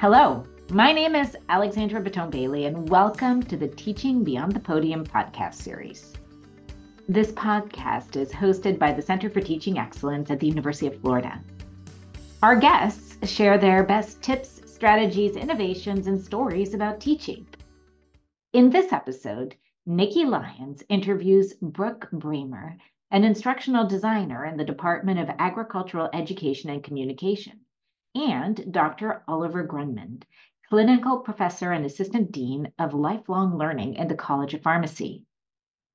Hello, my name is Alexandra Bitton Bailey, and welcome to the Teaching Beyond the Podium podcast series. This podcast is hosted by the Center for Teaching Excellence at the University of Florida. Our guests share their best tips, strategies, innovations, and stories about teaching. In this episode, Nikki Lyons interviews Brooke Brammer, an instructional designer in the Department of Agricultural Education and Communication, and Dr. Oliver Grundmann, clinical professor and assistant dean of lifelong learning in the College of Pharmacy.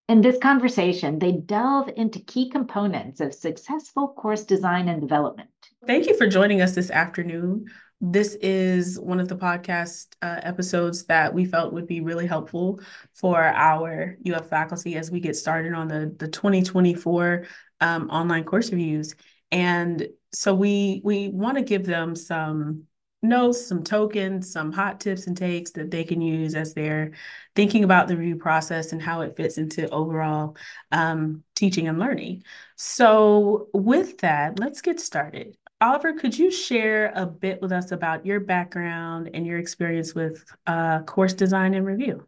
In this conversation, they delve into key components of successful course design and development. Thank you for joining us this afternoon. This is one of the podcast uh, episodes that we felt would be really helpful for our UF faculty as we get started on the, the 2024 um, online course reviews. And so we we want to give them some notes, some tokens, some hot tips and takes that they can use as they're thinking about the review process and how it fits into overall um, teaching and learning. So, with that, let's get started. Oliver, could you share a bit with us about your background and your experience with uh, course design and review?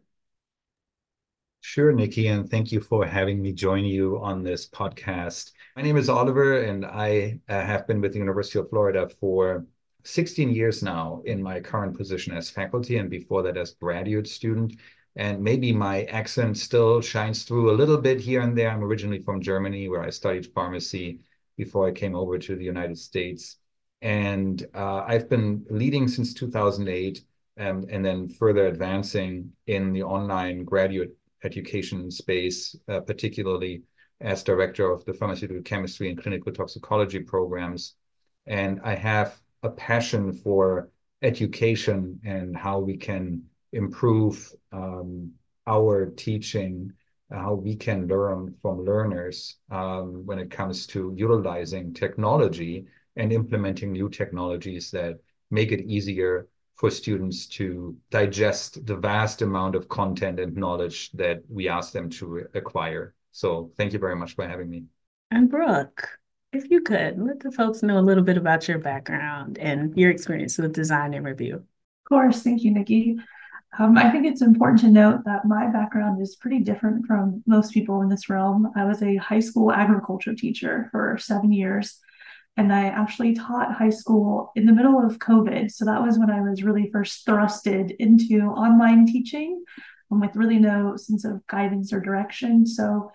Sure, Nikki, and thank you for having me join you on this podcast. My name is Oliver, and I uh, have been with the University of Florida for 16 years now in my current position as faculty, and before that as graduate student. And maybe my accent still shines through a little bit here and there. I'm originally from Germany, where I studied pharmacy before I came over to the United States. And uh, I've been leading since 2008 um, and then further advancing in the online graduate education space, uh, particularly as director of the pharmaceutical chemistry and clinical toxicology programs. And I have a passion for education and how we can improve um, our teaching, how we can learn from learners um, when it comes to utilizing technology and implementing new technologies that make it easier for students to digest the vast amount of content and knowledge that we ask them to acquire. So thank you very much for having me. And Brooke, if you could, let the folks know a little bit about your background and your experience with design and review. Of course. Thank you, Nikki. Um, I think it's important to note that my background is pretty different from most people in this realm. I was a high school agriculture teacher for seven years, and I actually taught high school in the middle of COVID. So that was when I was really first thrusted into online teaching um, with really no sense of guidance or direction. So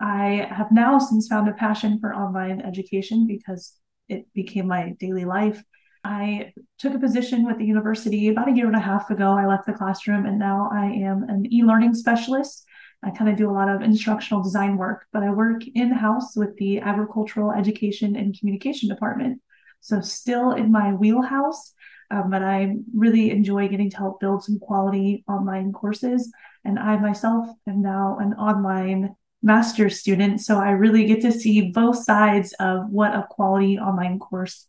I have now since found a passion for online education because it became my daily life. I took a position with the university about a year and a half ago. I left the classroom and now I am an e learning specialist. I kind of do a lot of instructional design work, but I work in house with the agricultural education and communication department. So, still in my wheelhouse, um, but I really enjoy getting to help build some quality online courses. And I myself am now an online master's student. So I really get to see both sides of what a quality online course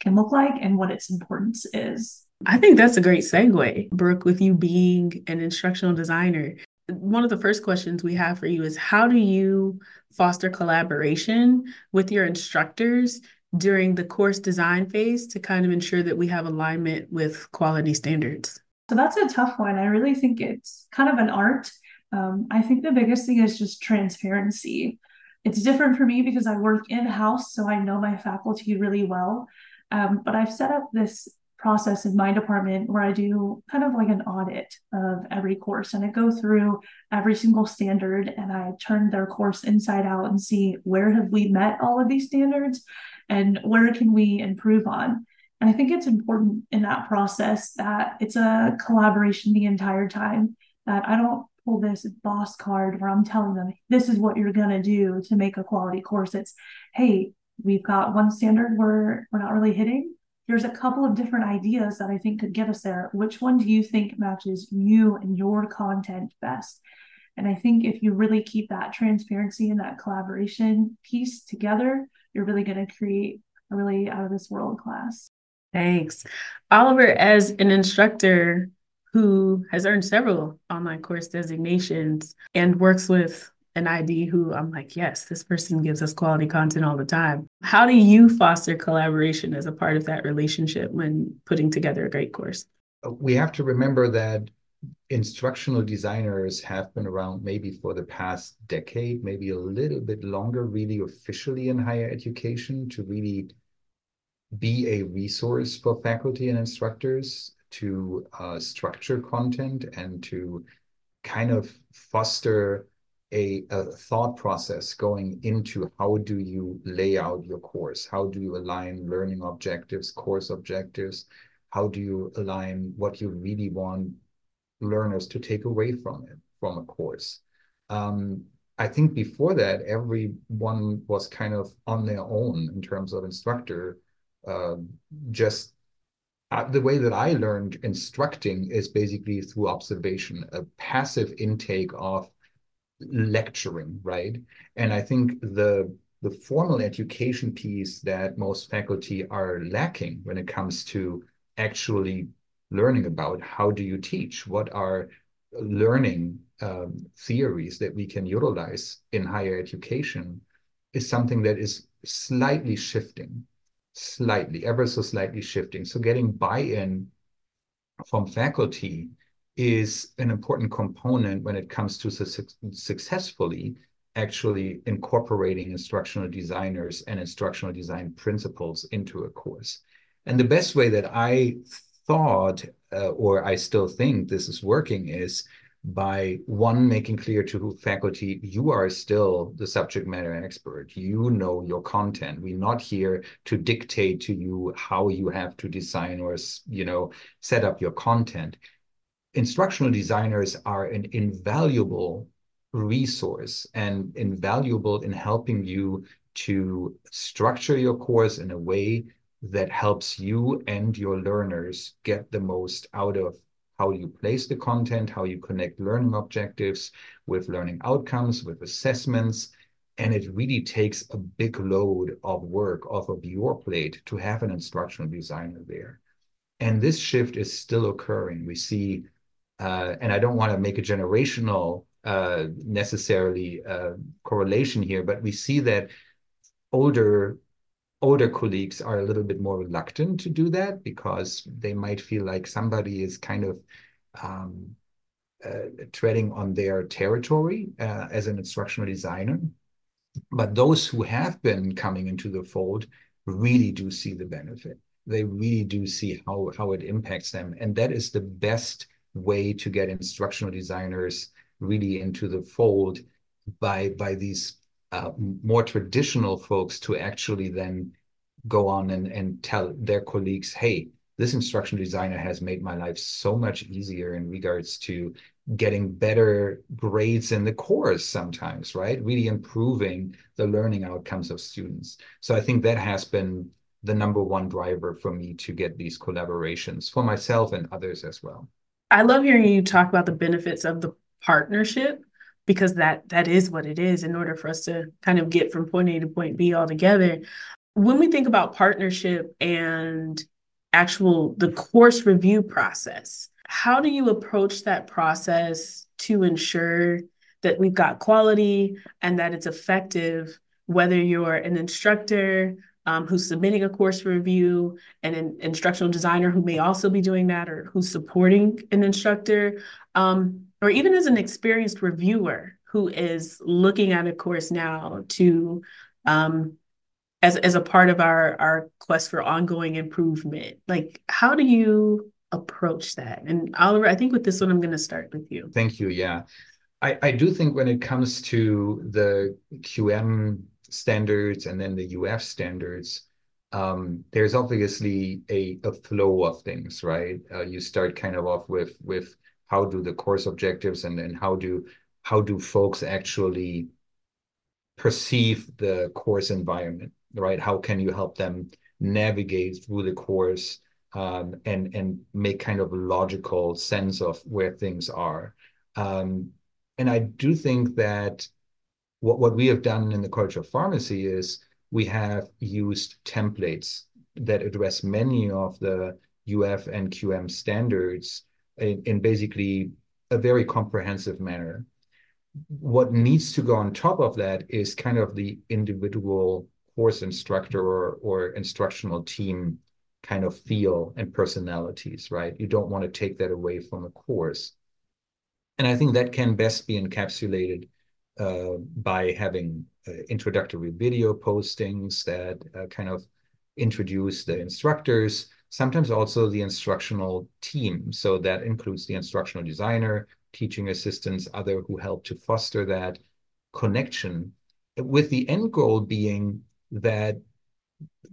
can look like and what its importance is. I think that's a great segue, Brooke, with you being an instructional designer. One of the first questions we have for you is how do you foster collaboration with your instructors during the course design phase to kind of ensure that we have alignment with quality standards? So that's a tough one. I really think it's kind of an art um, I think the biggest thing is just transparency. It's different for me because I work in house, so I know my faculty really well. Um, but I've set up this process in my department where I do kind of like an audit of every course and I go through every single standard and I turn their course inside out and see where have we met all of these standards and where can we improve on. And I think it's important in that process that it's a collaboration the entire time. That I don't pull this boss card where I'm telling them, this is what you're going to do to make a quality course. It's, hey, we've got one standard where we're not really hitting. There's a couple of different ideas that I think could get us there. Which one do you think matches you and your content best? And I think if you really keep that transparency and that collaboration piece together, you're really going to create a really out of this world class. Thanks. Oliver, as an instructor, who has earned several online course designations and works with an ID who I'm like, yes, this person gives us quality content all the time. How do you foster collaboration as a part of that relationship when putting together a great course? We have to remember that instructional designers have been around maybe for the past decade, maybe a little bit longer, really officially in higher education to really be a resource for faculty and instructors to uh, structure content and to kind of foster a, a, thought process going into how do you lay out your course? How do you align learning objectives, course objectives? How do you align what you really want learners to take away from it, from a course? Um, I think before that, everyone was kind of on their own in terms of instructor. Uh, just uh, the way that I learned instructing is basically through observation, a passive intake of lecturing, right? And I think the the formal education piece that most faculty are lacking when it comes to actually learning about how do you teach, what are learning um, theories that we can utilize in higher education, is something that is slightly shifting slightly, ever so slightly shifting. So getting buy-in from faculty is an important component when it comes to su successfully actually incorporating instructional designers and instructional design principles into a course. And the best way that I thought, uh, or I still think this is working, is by one making clear to faculty you are still the subject matter expert. You know your content. We're not here to dictate to you how you have to design or you know set up your content instructional designers are an invaluable resource and invaluable in helping you to structure your course in a way that helps you and your learners get the most out of how you place the content, how you connect learning objectives with learning outcomes, with assessments. And it really takes a big load of work off of your plate to have an instructional designer there. And this shift is still occurring. We see, uh, and I don't want to make a generational uh, necessarily uh, correlation here, but we see that older older colleagues are a little bit more reluctant to do that because they might feel like somebody is kind of um, uh, treading on their territory uh, as an instructional designer. But those who have been coming into the fold really do see the benefit. They really do see how, how it impacts them. And that is the best way to get instructional designers really into the fold by, by these uh, more traditional folks to actually then go on and, and tell their colleagues, hey, this instructional designer has made my life so much easier in regards to getting better grades in the course sometimes, right? Really improving the learning outcomes of students. So I think that has been the number one driver for me to get these collaborations for myself and others as well. I love hearing you talk about the benefits of the partnership because that that is what it is in order for us to kind of get from point A to point B all together. When we think about partnership and actual the course review process, how do you approach that process to ensure that we've got quality and that it's effective whether you're an instructor um, who's submitting a course review and an instructional designer who may also be doing that or who's supporting an instructor um, or even as an experienced reviewer who is looking at a course now to um, as as a part of our our quest for ongoing improvement. Like how do you approach that? And oliver i think with this one i'm going to start with you. Thank you yeah. I, I do think when it comes to the qm standards and then the uf standards um, there's obviously a, a flow of things right? Uh, you start kind of off with with how do the course objectives and then how do how do folks actually perceive the course environment right? How can you help them navigate through the course um, and and make kind of a logical sense of where things are? Um, and i do think that what, what we have done in the college of pharmacy is we have used templates that address many of the uf and qm standards in, in basically a very comprehensive manner. what needs to go on top of that is kind of the individual course instructor or, or instructional team kind of feel and personalities, right? You don't want to take that away from a course. And I think that can best be encapsulated uh, by having uh, introductory video postings that uh, kind of introduce the instructors, sometimes also the instructional team. So that includes the instructional designer, teaching assistants, other who help to foster that connection, with the end goal being that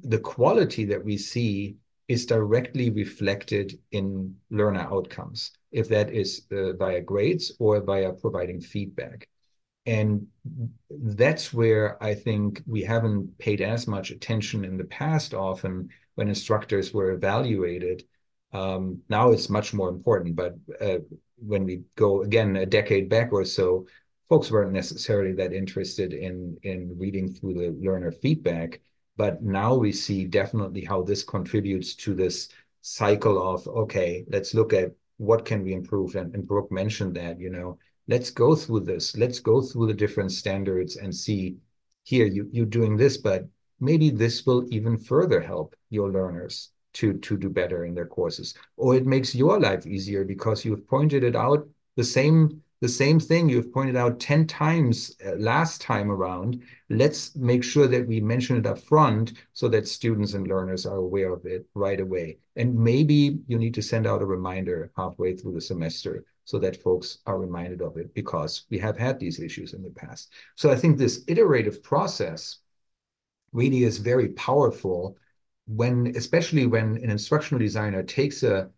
the quality that we see is directly reflected in learner outcomes, if that is uh, via grades or via providing feedback. And that's where I think we haven't paid as much attention in the past, often when instructors were evaluated. Um, now it's much more important, but uh, when we go again a decade back or so, folks weren't necessarily that interested in in reading through the learner feedback but now we see definitely how this contributes to this cycle of okay let's look at what can we improve and, and brooke mentioned that you know let's go through this let's go through the different standards and see here you, you're doing this but maybe this will even further help your learners to to do better in their courses or it makes your life easier because you've pointed it out the same the same thing you've pointed out 10 times uh, last time around. Let's make sure that we mention it up front so that students and learners are aware of it right away. And maybe you need to send out a reminder halfway through the semester so that folks are reminded of it because we have had these issues in the past. So I think this iterative process really is very powerful when, especially when an instructional designer takes a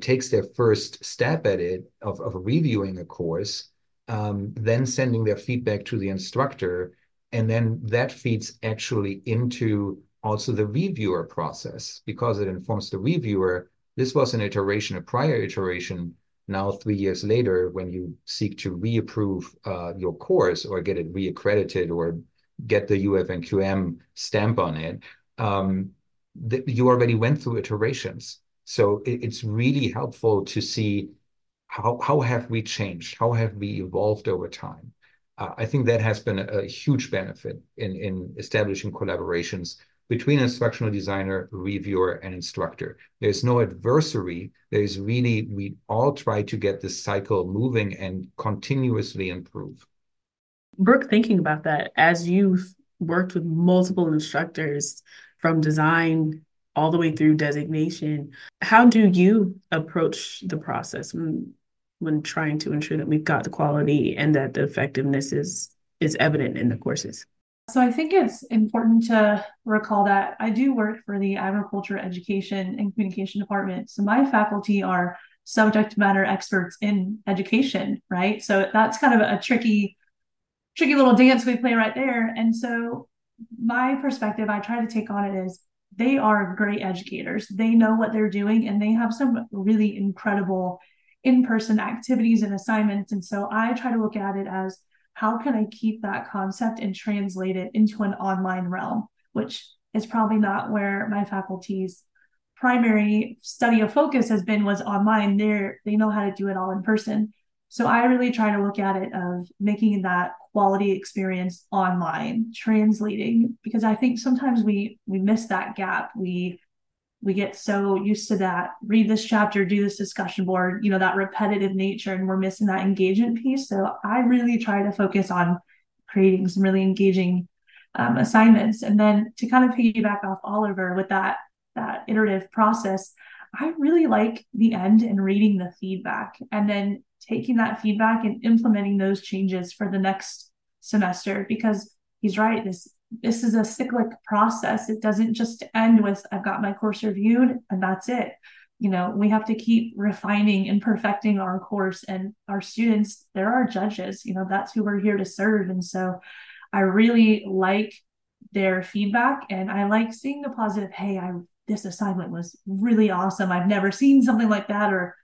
takes their first step at it of, of reviewing a course, um, then sending their feedback to the instructor, and then that feeds actually into also the reviewer process because it informs the reviewer. This was an iteration, a prior iteration. Now, three years later, when you seek to reapprove uh, your course or get it reaccredited or get the UF and QM stamp on it, um, you already went through iterations. So it's really helpful to see how how have we changed, how have we evolved over time. Uh, I think that has been a, a huge benefit in in establishing collaborations between instructional designer, reviewer, and instructor. There's no adversary. There's really, we all try to get this cycle moving and continuously improve. Brooke, thinking about that, as you've worked with multiple instructors from design all the way through designation. How do you approach the process when, when trying to ensure that we've got the quality and that the effectiveness is is evident in the courses? So I think it's important to recall that I do work for the agriculture education and communication department. So my faculty are subject matter experts in education, right? So that's kind of a tricky tricky little dance we play right there. And so my perspective I try to take on it is they are great educators. They know what they're doing and they have some really incredible in person activities and assignments. And so I try to look at it as how can I keep that concept and translate it into an online realm, which is probably not where my faculty's primary study of focus has been was online. They're, they know how to do it all in person. So I really try to look at it of making that quality experience online, translating, because I think sometimes we we miss that gap. We we get so used to that. Read this chapter do this discussion board you know that repetitive nature and we're missing that engagement piece. So i really try to focus on creating some really engaging um, assignments. And then to kind of piggyback off oliver with that that iterative process i really like the end and reading the feedback and then taking that feedback and implementing those changes for the next semester because he's right this this is a cyclic process. It doesn't just end with i've got my course reviewed and that's it. You know we have to keep refining and perfecting our course and our students they're our judges. You know that's who we're here to serve. And so i really like their feedback and i like seeing the positive hey i this assignment was really awesome. I've never seen something like that or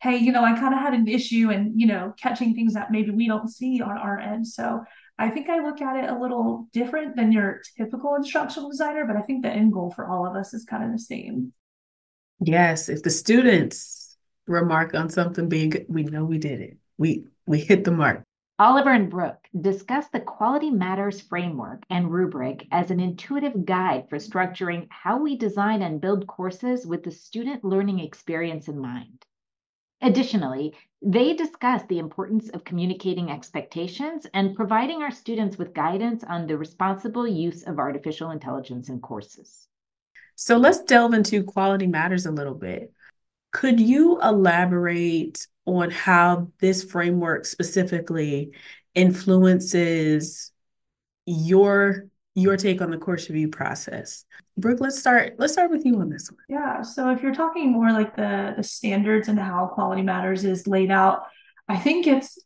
hey, you know, I kind of had an issue and, you know, catching things that maybe we don't see on our end. So I think I look at it a little different than your typical instructional designer, but I think the end goal for all of us is kind of the same. Yes. If the students remark on something big, we know we did it. We we hit the mark. Oliver and Brooke discuss the Quality Matters framework and rubric as an intuitive guide for structuring how we design and build courses with the student learning experience in mind. Additionally, they discuss the importance of communicating expectations and providing our students with guidance on the responsible use of artificial intelligence in courses. So let's delve into Quality Matters a little bit. Could you elaborate on how this framework specifically influences your your take on the course review process. Brooke, let's start let's start with you on this one. Yeah, so if you're talking more like the the standards and how quality matters is laid out, I think it's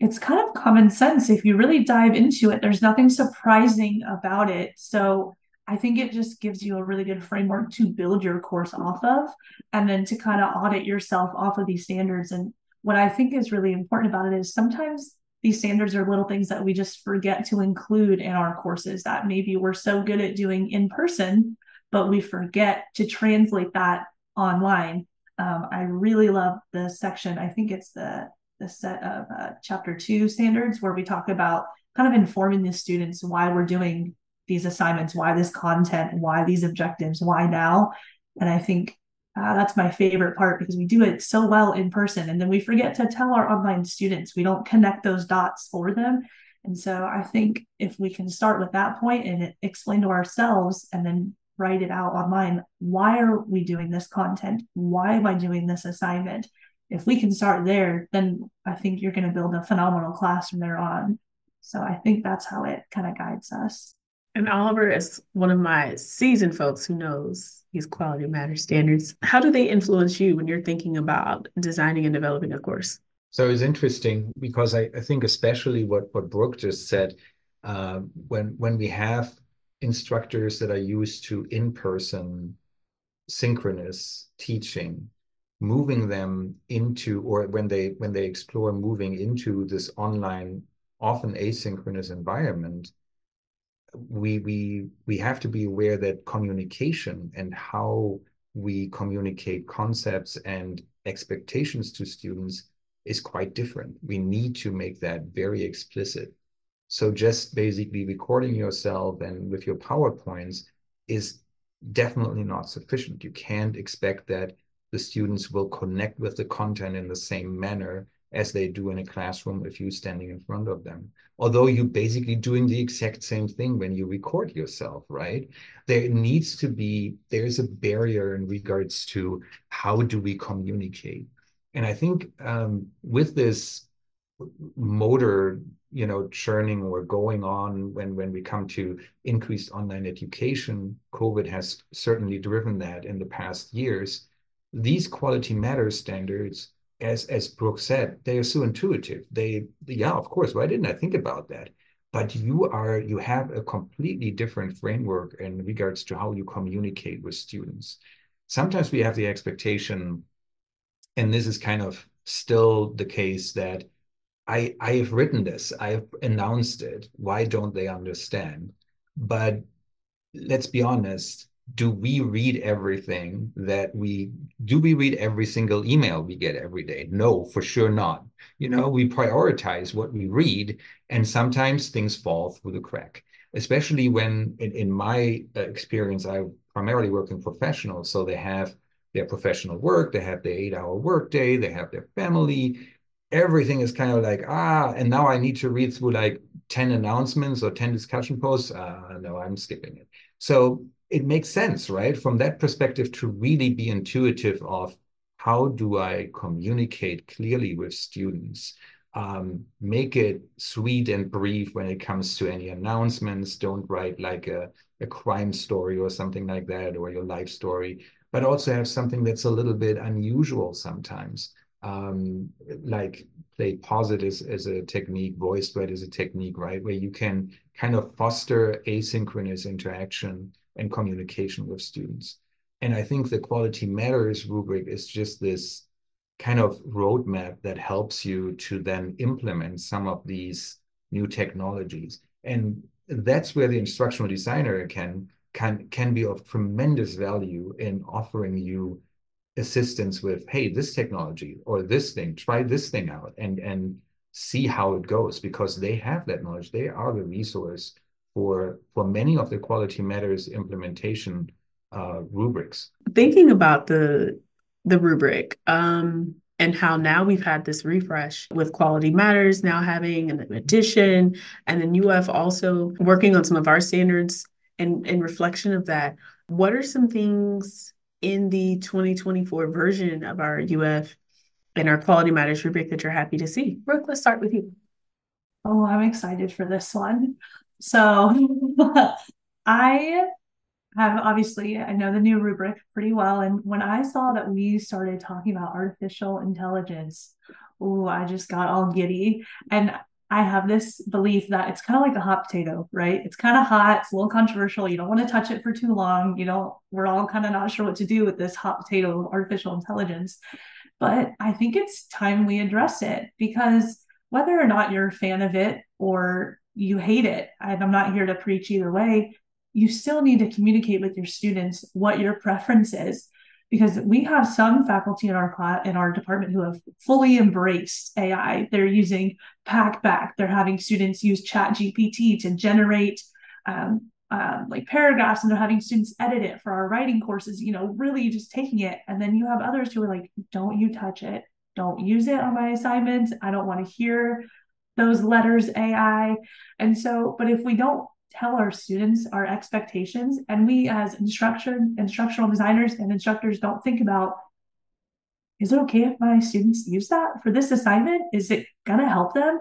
it's kind of common sense if you really dive into it. There's nothing surprising about it. So I think it just gives you a really good framework to build your course off of and then to kind of audit yourself off of these standards and what I think is really important about it is sometimes these standards are little things that we just forget to include in our courses that maybe we're so good at doing in person, but we forget to translate that online. Um, I really love the section. I think it's the the set of uh, chapter two standards where we talk about kind of informing the students why we're doing these assignments, why this content, why these objectives, why now. And I think uh, that's my favorite part because we do it so well in person. And then we forget to tell our online students, we don't connect those dots for them. And so I think if we can start with that point and explain to ourselves and then write it out online, why are we doing this content? Why am I doing this assignment? If we can start there, then I think you're going to build a phenomenal class from there on. So I think that's how it kind of guides us. And Oliver is one of my seasoned folks who knows these quality matter standards. How do they influence you when you're thinking about designing and developing a course? So it's interesting because I, I think especially what, what Brooke just said, uh, when when we have instructors that are used to in-person synchronous teaching, moving them into or when they when they explore moving into this online, often asynchronous environment, we we we have to be aware that communication and how we communicate concepts and expectations to students is quite different. We need to make that very explicit. So just basically recording yourself and with your PowerPoints is definitely not sufficient. You can't expect that the students will connect with the content in the same manner as they do in a classroom if you're standing in front of them. Although you're basically doing the exact same thing when you record yourself, right? There needs to be, there's a barrier in regards to how do we communicate. And I think um, with this motor, you know, churning or going on when, when we come to increased online education, COVID has certainly driven that in the past years. These quality matters standards as as Brooke said, they are so intuitive. They, yeah, of course. Why didn't I think about that? But you are you have a completely different framework in regards to how you communicate with students. Sometimes we have the expectation, and this is kind of still the case that I I have written this, I have announced it. Why don't they understand? But let's be honest, do we read everything that we do we read every single email we get every day? No for sure not. You know we prioritize what we read and sometimes things fall through the crack especially when in, in my uh, experience i primarily work in professionals so they have their professional work they have their eight hour workday they have their family. Everything is kind of like ah and now i need to read through like 10 announcements or 10 discussion posts. Uh, no i'm skipping it. So it makes sense, right? From that perspective, to really be intuitive of how do I communicate clearly with students, um, make it sweet and brief when it comes to any announcements. Don't write like a, a crime story or something like that, or your life story, but also have something that's a little bit unusual sometimes. Um, like PlayPosit as, as a technique, VoiceThread is a technique, right? Where you can kind of foster asynchronous interaction and communication with students. And I think the quality matters rubric is just this kind of roadmap that helps you to then implement some of these new technologies. And that's where the instructional designer can can can be of tremendous value in offering you assistance with, hey, this technology or this thing, try this thing out. And and see how it goes because they have that knowledge. They are the resource for for many of the quality matters implementation uh, rubrics. Thinking about the the rubric um, and how now we've had this refresh with Quality Matters now having an addition, and then UF also working on some of our standards and in reflection of that. What are some things in the 2024 version of our UF and our Quality Matters rubric that you're happy to see? Brooke, let's start with you. Oh, I'm excited for this one. So I have obviously I know the new rubric pretty well. And when I saw that we started talking about artificial intelligence, oh, I just got all giddy. And I have this belief that it's kind of like a hot potato, right? It's kind of hot, it's a little controversial. You don't want to touch it for too long. You know, we're all kind of not sure what to do with this hot potato of artificial intelligence. But I think it's time we address it because whether or not you're a fan of it or you hate it, and I'm not here to preach either way, you still need to communicate with your students what your preference is because we have some faculty in our class in our department who have fully embraced AI. They're using PackBack. They're having students use Chat GPT to generate um, um, like paragraphs, and they're having students edit it for our writing courses. You know, really just taking it. And then you have others who are like, "Don't you touch it? Don't use it on my assignments. I don't want to hear those letters AI." And so, but if we don't tell our students our expectations and we as instructor instructional designers and instructors don't think about is it okay if my students use that for this assignment? Is it going to help them?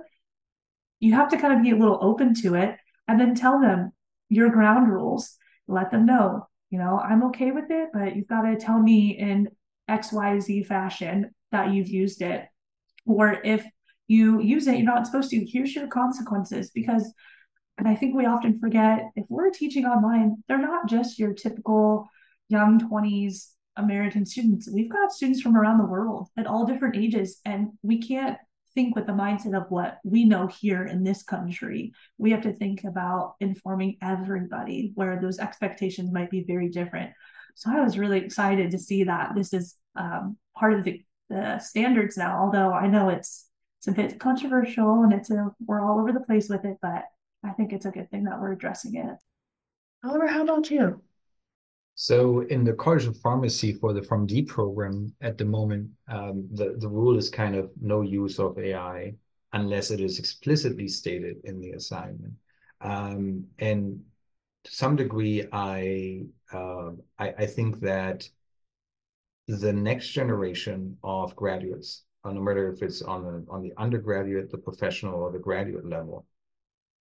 You have to kind of be a little open to it and then tell them your ground rules. Let them know you know i'm okay with it but you've got to tell me in xyz fashion that you've used it. Or if you use it you're not supposed to here's your consequences because and I think we often forget if we're teaching online, they're not just your typical young 20s American students. We've got students from around the world at all different ages, and we can't think with the mindset of what we know here in this country. We have to think about informing everybody where those expectations might be very different. So I was really excited to see that this is um, part of the, the standards now, although I know it's it's a bit controversial and it's a we're all over the place with it, but I think it's a good thing that we're addressing it. Oliver, how about you? So in the College of Pharmacy for the PharmD program at the moment, um, the, the rule is kind of no use of AI unless it is explicitly stated in the assignment. Um, and to some degree, I, uh, I, I think that the next generation of graduates, uh, no matter if it's on the on the undergraduate, the professional, or the graduate level,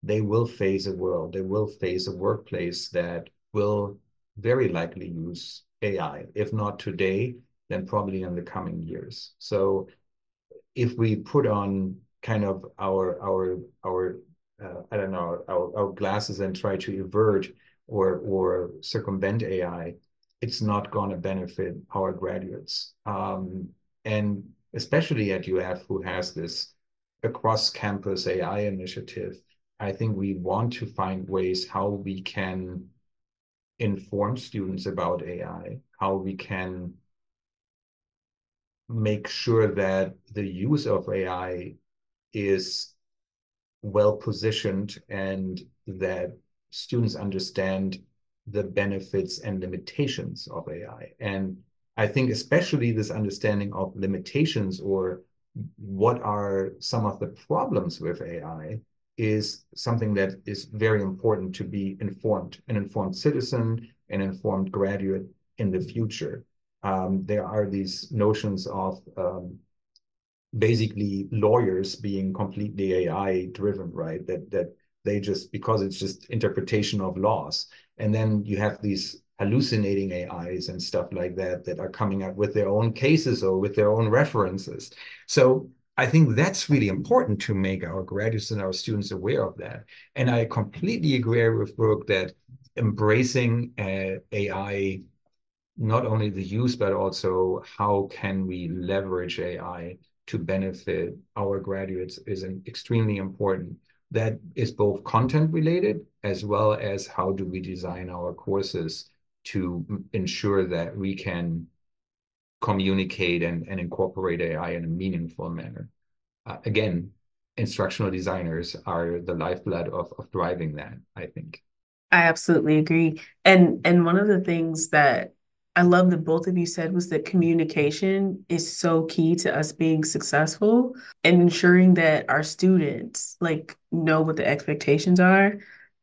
they will face a world, they will face a workplace that will very likely use AI. If not today, then probably in the coming years. So if we put on kind of our our our uh, I don't know our, our glasses and try to avert or or circumvent AI, it's not going to benefit our graduates. Um, and especially at UF, who has this across campus AI initiative, I think we want to find ways how we can inform students about AI, how we can make sure that the use of AI is well positioned and that students understand the benefits and limitations of AI. And I think especially this understanding of limitations or what are some of the problems with AI is something that is very important to be informed, an informed citizen, an informed graduate in the future. Um, there are these notions of um, basically lawyers being completely AI driven, right? That that they just because it's just interpretation of laws, and then you have these hallucinating AIs and stuff like that that are coming up with their own cases or with their own references. So I think that's really important to make our graduates and our students aware of that. And I completely agree with Brooke that embracing uh, AI, not only the use, but also how can we leverage AI to benefit our graduates is an extremely important. That is both content related as well as how do we design our courses to ensure that we can communicate and, and incorporate AI in a meaningful manner. Uh, again, instructional designers are the lifeblood of, of driving that, I think. I absolutely agree. And and one of the things that I love that both of you said was that communication is so key to us being successful and ensuring that our students like know what the expectations are.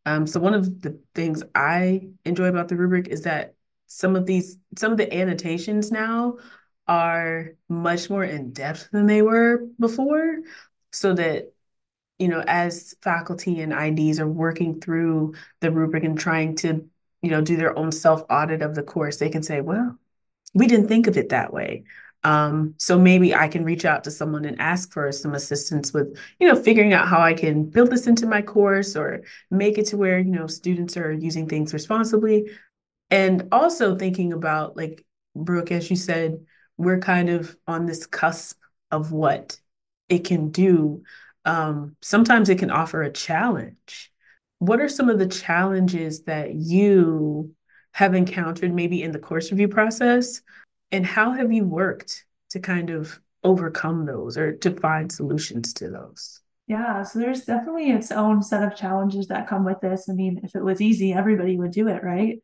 Um, so one of the things I enjoy about the rubric is that some of these some of the annotations now are much more in depth than they were before so that you know as faculty and IDs are working through the rubric and trying to you know do their own self audit of the course they can say well we didn't think of it that way um, so maybe I can reach out to someone and ask for some assistance with, you know, figuring out how I can build this into my course or make it to where, you know, students are using things responsibly. And also thinking about like Brooke, as you said, we're kind of on this cusp of what it can do. Um, sometimes it can offer a challenge. What are some of the challenges that you have encountered maybe in the course review process? And how have you worked to kind of overcome those or to find solutions to those? Yeah, so there's definitely its own set of challenges that come with this. I mean, if it was easy, everybody would do it, right?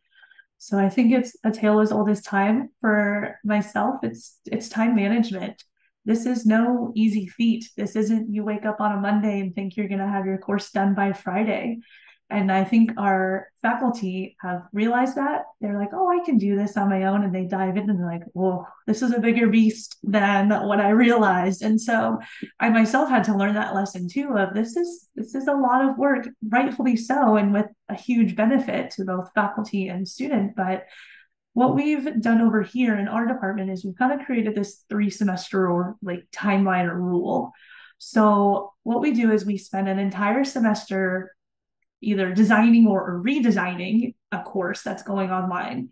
So I think it's a tale as old as time for myself. It's it's time management. This is no easy feat. This isn't you wake up on a Monday and think you're going to have your course done by Friday. And I think our faculty have realized that. They're like, oh, I can do this on my own. And they dive in and they're like, whoa, this is a bigger beast than what I realized. And so I myself had to learn that lesson too of this is this is a lot of work, rightfully so, and with a huge benefit to both faculty and student. But what we've done over here in our department is we've kind of created this three semester or like timeline or rule. So what we do is we spend an entire semester either designing or, redesigning a course that's going online.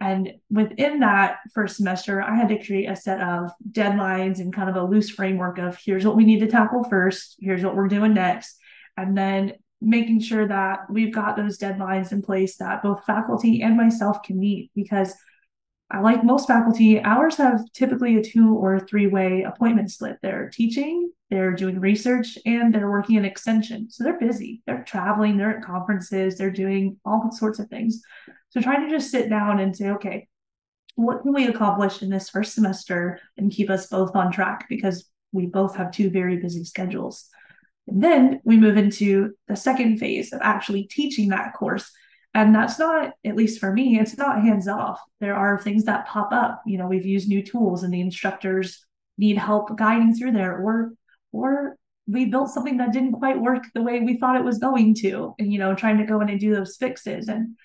And within that first semester, I had to create a set of deadlines and kind of a loose framework of here's what we need to tackle first, here's what we're doing next. And then making sure that we've got those deadlines in place that both faculty and myself can meet because like most faculty, ours have typically a two or three way appointment split. They're teaching, they're doing research, and they're working in extension. So they're busy. They're traveling, they're at conferences, they're doing all sorts of things. So trying to just sit down and say, okay, what can we accomplish in this first semester and keep us both on track because we both have two very busy schedules. And then we move into the second phase of actually teaching that course and that's not at least for me it's not hands off there are things that pop up you know we've used new tools and the instructors need help guiding through there or or we built something that didn't quite work the way we thought it was going to and you know trying to go in and do those fixes and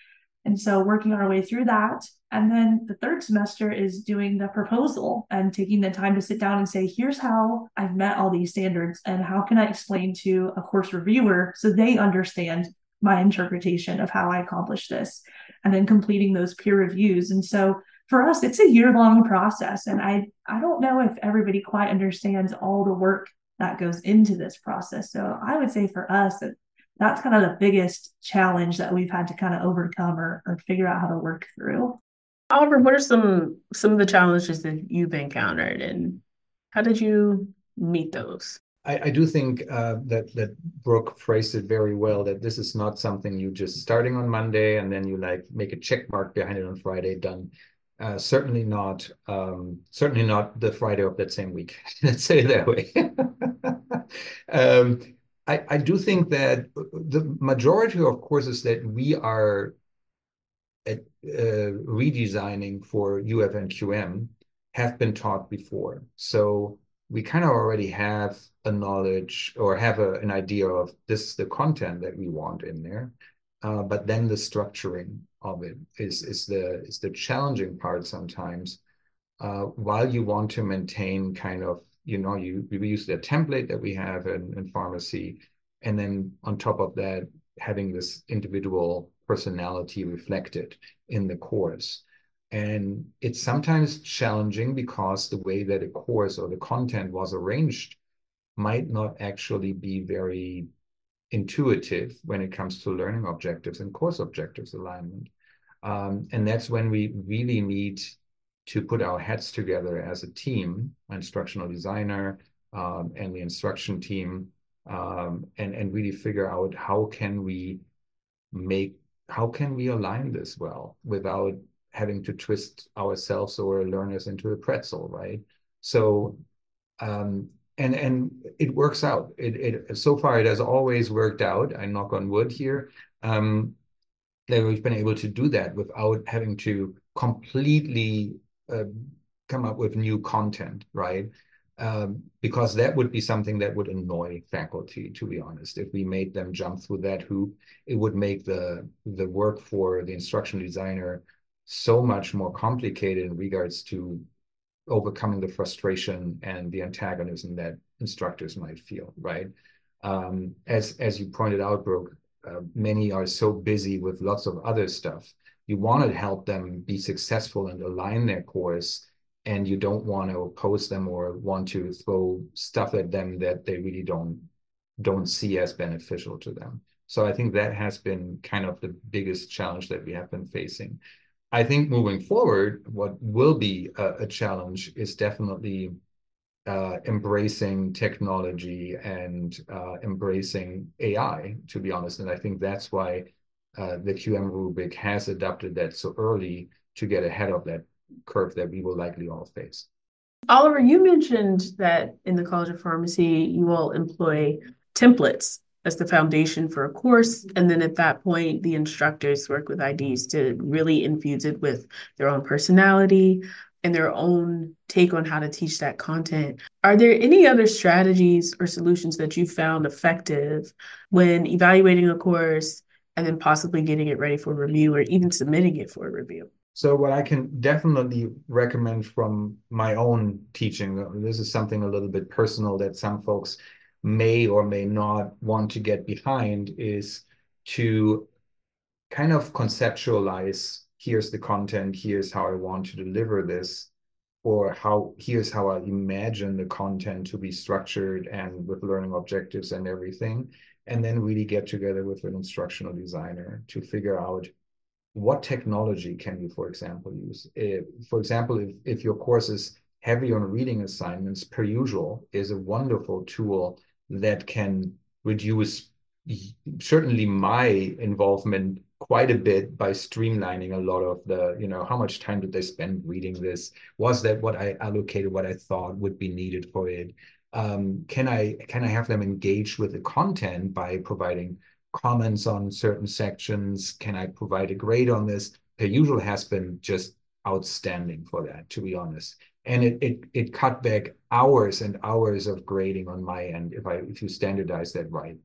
and so working our way through that and then the third semester is doing the proposal and taking the time to sit down and say here's how i've met all these standards and how can i explain to a course reviewer so they understand my interpretation of how I accomplished this, and then completing those peer reviews. And so for us, it's a year long process. And I, I don't know if everybody quite understands all the work that goes into this process. So I would say for us that that's kind of the biggest challenge that we've had to kind of overcome or, or figure out how to work through. Oliver, what are some some of the challenges that you've encountered and how did you meet those? I, I do think uh, that that Brooke phrased it very well. That this is not something you just starting on Monday and then you like make a check mark behind it on Friday. Done. Uh, certainly not. Um, certainly not the Friday of that same week. Let's say it that way. um, I, I do think that the majority of courses that we are at, uh, redesigning for UF and QM have been taught before. So we kind of already have a knowledge or have a, an idea of this is the content that we want in there uh, but then the structuring of it is is the is the challenging part sometimes uh, while you want to maintain kind of you know you we use the template that we have in, in pharmacy and then on top of that having this individual personality reflected in the course. And it's sometimes challenging because the way that a course or the content was arranged might not actually be very intuitive when it comes to learning objectives and course objectives alignment. Um, and that's when we really need to put our heads together as a team, instructional designer um, and the instruction team, um, and and really figure out how can we make how can we align this well without having to twist ourselves or learners into a pretzel, right? So, um, and and it works out. It it so far it has always worked out. I knock on wood here. Um, that we've been able to do that without having to completely uh, come up with new content, right? Um, because that would be something that would annoy faculty, to be honest. If we made them jump through that hoop, it would make the the work for the instructional designer so much more complicated in regards to overcoming the frustration and the antagonism that instructors might feel, right? Um, as as you pointed out, Brooke, uh, many are so busy with lots of other stuff. You want to help them be successful and align their course and you don't want to oppose them or want to throw stuff at them that they really don't don't see as beneficial to them. So I think that has been kind of the biggest challenge that we have been facing. I think moving forward, what will be a, a challenge is definitely uh, embracing technology and uh, embracing AI, to be honest. And I think that's why uh, the QM rubric has adopted that so early to get ahead of that curve that we will likely all face. Oliver, you mentioned that in the College of Pharmacy, you all employ templates as the foundation for a course. And then at that point, the instructors work with IDs to really infuse it with their own personality and their own take on how to teach that content. Are there any other strategies or solutions that you found effective when evaluating a course and then possibly getting it ready for review or even submitting it for review? So what I can definitely recommend from my own teaching, this is something a little bit personal that some folks may or may not want to get behind, is to kind of conceptualize, here's the content, here's how I want to deliver this, or how here's how I imagine the content to be structured and with learning objectives and everything, and then really get together with an instructional designer to figure out what technology can you, for example, use? If, for example, if, if your course is heavy on reading assignments, Perusall is a wonderful tool that can reduce certainly my involvement quite a bit by streamlining a lot of the, you know, how much time did they spend reading this? Was that what I allocated, what I thought would be needed for it? Um, can I can I have them engage with the content by providing comments on certain sections? Can I provide a grade on this? Perusall has been just outstanding for that, to be honest. And it it it cut back hours and hours of grading on my end if I if you standardize that right.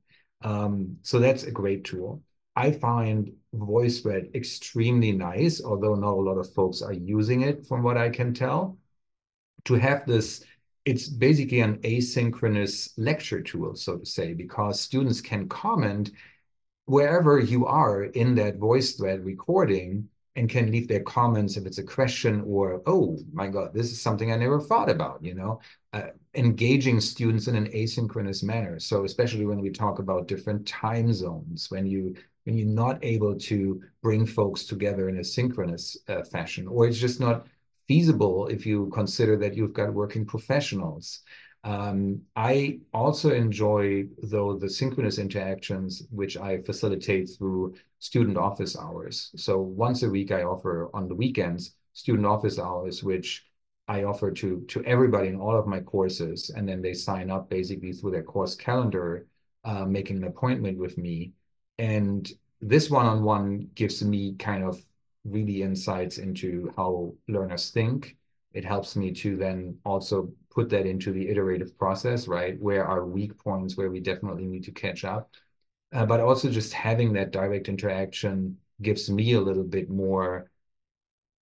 Um, so that's a great tool. I find VoiceThread extremely nice, although not a lot of folks are using it from what I can tell. To have this, it's basically an asynchronous lecture tool, so to say, because students can comment wherever you are in that VoiceThread recording and can leave their comments if it's a question or oh my god this is something i never thought about you know? Uh, engaging students in an asynchronous manner. So especially when we talk about different time zones when you when you're not able to bring folks together in a synchronous uh, fashion or it's just not feasible if you consider that you've got working professionals um, I also enjoy, though, the synchronous interactions, which I facilitate through student office hours. So once a week, I offer on the weekends student office hours, which I offer to to everybody in all of my courses, and then they sign up basically through their course calendar, uh, making an appointment with me. And this one-on-one gives me kind of really insights into how learners think. It helps me to then also put that into the iterative process, right? Where are weak points where we definitely need to catch up. Uh, but also just having that direct interaction gives me a little bit more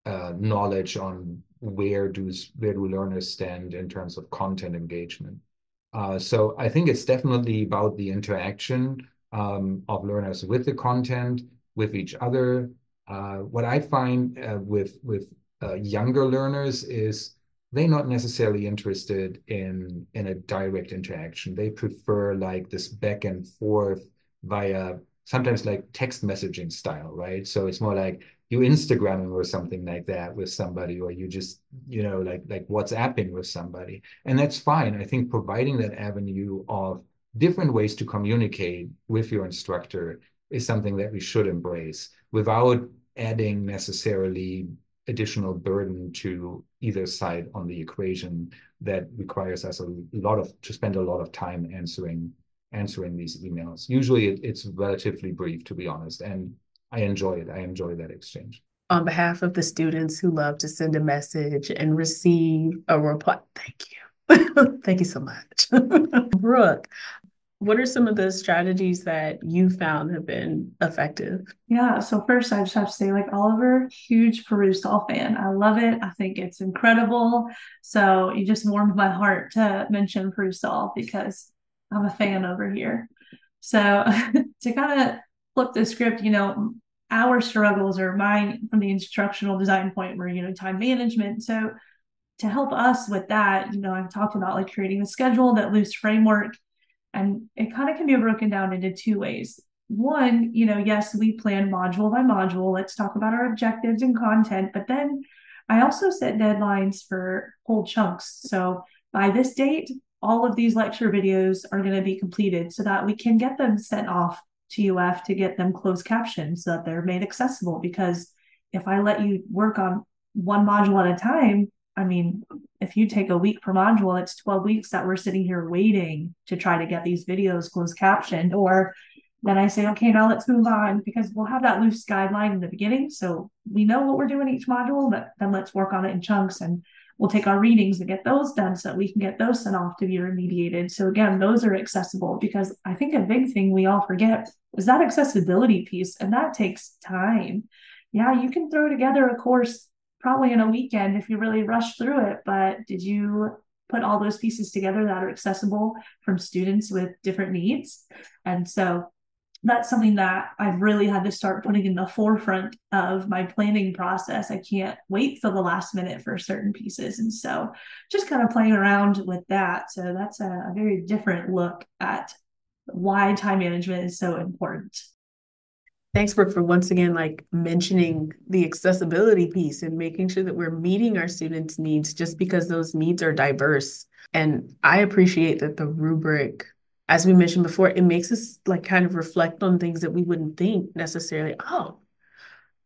uh, knowledge on where do where do learners stand in terms of content engagement. Uh, so I think it's definitely about the interaction um, of learners with the content, with each other. Uh, what I find uh, with with uh, younger learners is they're not necessarily interested in in a direct interaction. They prefer like this back and forth via sometimes like text messaging style, right? So it's more like you Instagramming or something like that with somebody, or you just, you know, like like WhatsApping with somebody. And that's fine. I think providing that avenue of different ways to communicate with your instructor is something that we should embrace without adding necessarily additional burden to either side on the equation that requires us a lot of to spend a lot of time answering answering these emails. Usually it, it's relatively brief, to be honest, and I enjoy it. I enjoy that exchange. On behalf of the students who love to send a message and receive a reply, thank you. thank you so much. Brooke, what are some of the strategies that you found have been effective? Yeah, so first I just have to say, like Oliver, huge Perusall fan. I love it. I think it's incredible. So you just warmed my heart to mention Perusall because I'm a fan over here. So to kind of flip the script, you know, our struggles are mine from the instructional design point where, you know, time management. So to help us with that, you know, I've talked about like creating a schedule, that loose framework and it kind of can be broken down into two ways. One, you know, yes, we plan module by module. Let's talk about our objectives and content. But then I also set deadlines for whole chunks. So by this date, all of these lecture videos are going to be completed so that we can get them sent off to UF to get them closed captioned so that they're made accessible. Because if I let you work on one module at a time, I mean, if you take a week per module, it's 12 weeks that we're sitting here waiting to try to get these videos closed captioned. Or then I say, okay, now let's move on because we'll have that loose guideline in the beginning. So we know what we're doing each module, but then let's work on it in chunks and we'll take our readings and get those done so that we can get those sent off to be remediated. So again, those are accessible because I think a big thing we all forget is that accessibility piece, and that takes time. Yeah, you can throw together a course probably in a weekend if you really rush through it. But did you put all those pieces together that are accessible from students with different needs? And so that's something that I've really had to start putting in the forefront of my planning process. I can't wait till the last minute for certain pieces. And so just kind of playing around with that. So that's a, a very different look at why time management is so important. Thanks, Brooke, for once again like mentioning the accessibility piece and making sure that we're meeting our students' needs just because those needs are diverse. And I appreciate that the rubric, as we mentioned before, it makes us like kind of reflect on things that we wouldn't think necessarily, oh,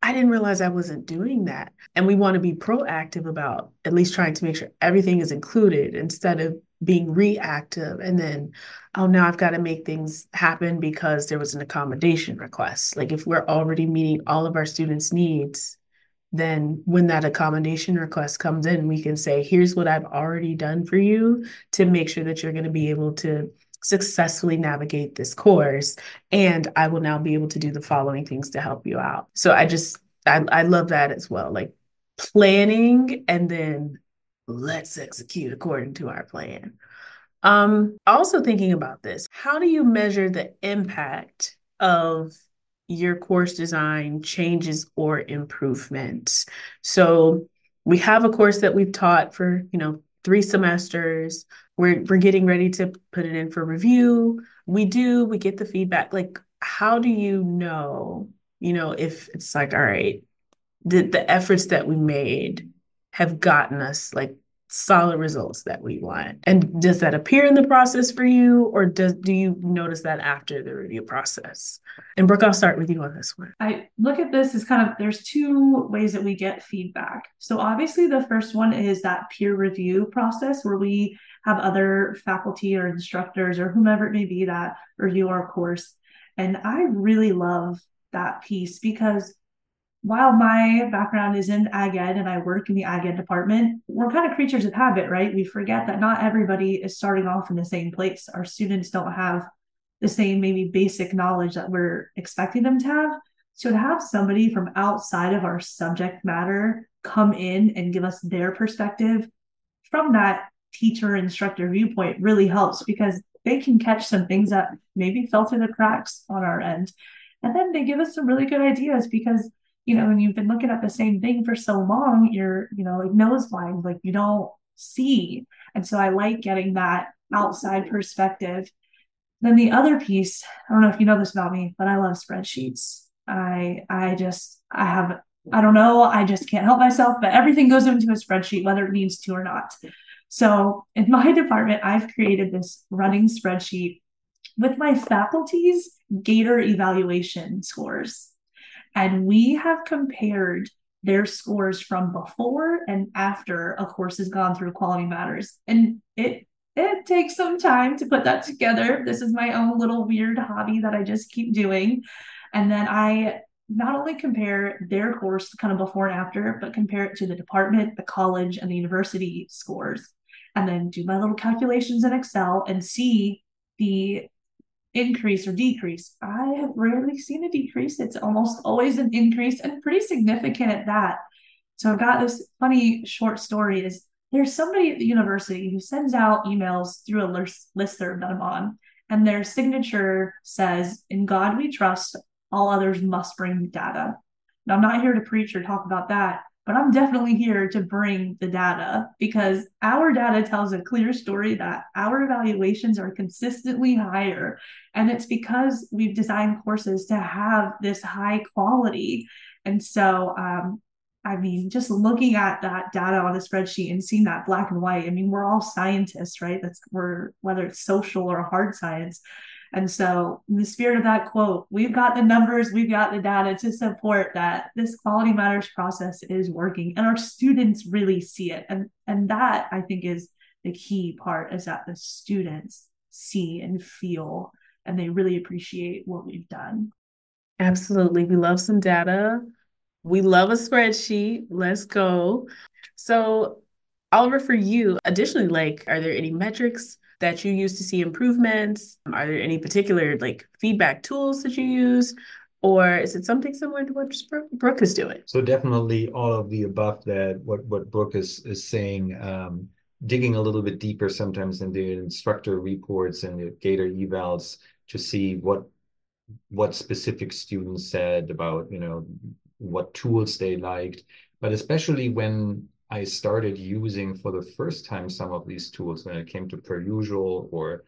I didn't realize I wasn't doing that. And we want to be proactive about at least trying to make sure everything is included instead of being reactive and then oh now i've got to make things happen because there was an accommodation request. Like if we're already meeting all of our students needs then when that accommodation request comes in we can say here's what i've already done for you to make sure that you're going to be able to successfully navigate this course and i will now be able to do the following things to help you out. So i just i, I love that as well like planning and then let's execute according to our plan. Um, also thinking about this, how do you measure the impact of your course design changes or improvements? So we have a course that we've taught for, you know, three semesters. We're we're getting ready to put it in for review. We do, we get the feedback. Like, how do you know, you know, if it's like, all right, the, the efforts that we made have gotten us like solid results that we want. And does that appear in the process for you, or does do you notice that after the review process? And Brooke, I'll start with you on this one. I look at this as kind of there's two ways that we get feedback. So obviously the first one is that peer review process where we have other faculty or instructors or whomever it may be that review our course. And I really love that piece because while my background is in ag ed and I work in the ag ed department, we're kind of creatures of habit, right? We forget that not everybody is starting off in the same place. Our students don't have the same maybe basic knowledge that we're expecting them to have. So to have somebody from outside of our subject matter come in and give us their perspective from that teacher instructor viewpoint really helps because they can catch some things that maybe fell through the cracks on our end. And then they give us some really good ideas because you know, and you've been looking at the same thing for so long, you're, you know, like nose blind, like you don't see. And so I like getting that outside perspective. Then the other piece, I don't know if you know this about me, but I love spreadsheets. I I just I have I don't know, I just can't help myself, but everything goes into a spreadsheet whether it needs to or not. So in my department, I've created this running spreadsheet with my faculty's Gator evaluation scores. And we have compared their scores from before and after a course has gone through Quality Matters. And it it takes some time to put that together. This is my own little weird hobby that I just keep doing. And then I not only compare their course kind of before and after, but compare it to the department, the college, and the university scores. And then do my little calculations in Excel and see the increase or decrease. I have rarely seen a decrease. It's almost always an increase and pretty significant at that. So I've got this funny short story is there's somebody at the university who sends out emails through a list listserv that I'm on, and their signature says, In God we trust, all others must bring data. Now, I'm not here to preach or talk about that, but I'm definitely here to bring the data because our data tells a clear story that our evaluations are consistently higher. And it's because we've designed courses to have this high quality. And so, um, I mean, just looking at that data on a spreadsheet and seeing that black and white, I mean, we're all scientists, right? That's we're whether it's social or hard science. And so, in the spirit of that quote, we've got the numbers, we've got the data to support that this quality matters process is working, and our students really see it. And and that I think is the key part is that the students see and feel, and they really appreciate what we've done. Absolutely, we love some data. We love a spreadsheet. Let's go. So, Oliver, for you, additionally, like, are there any metrics that you use to see improvements? Are there any particular like feedback tools that you use? Or is it something similar to what Brooke is doing? So definitely all of the above that what, what Brooke is is saying, um, digging a little bit deeper sometimes in the instructor reports and the Gator evals to see what what specific students said about, you know, what tools they liked. But especially when I started using for the first time some of these tools when it came to Perusall or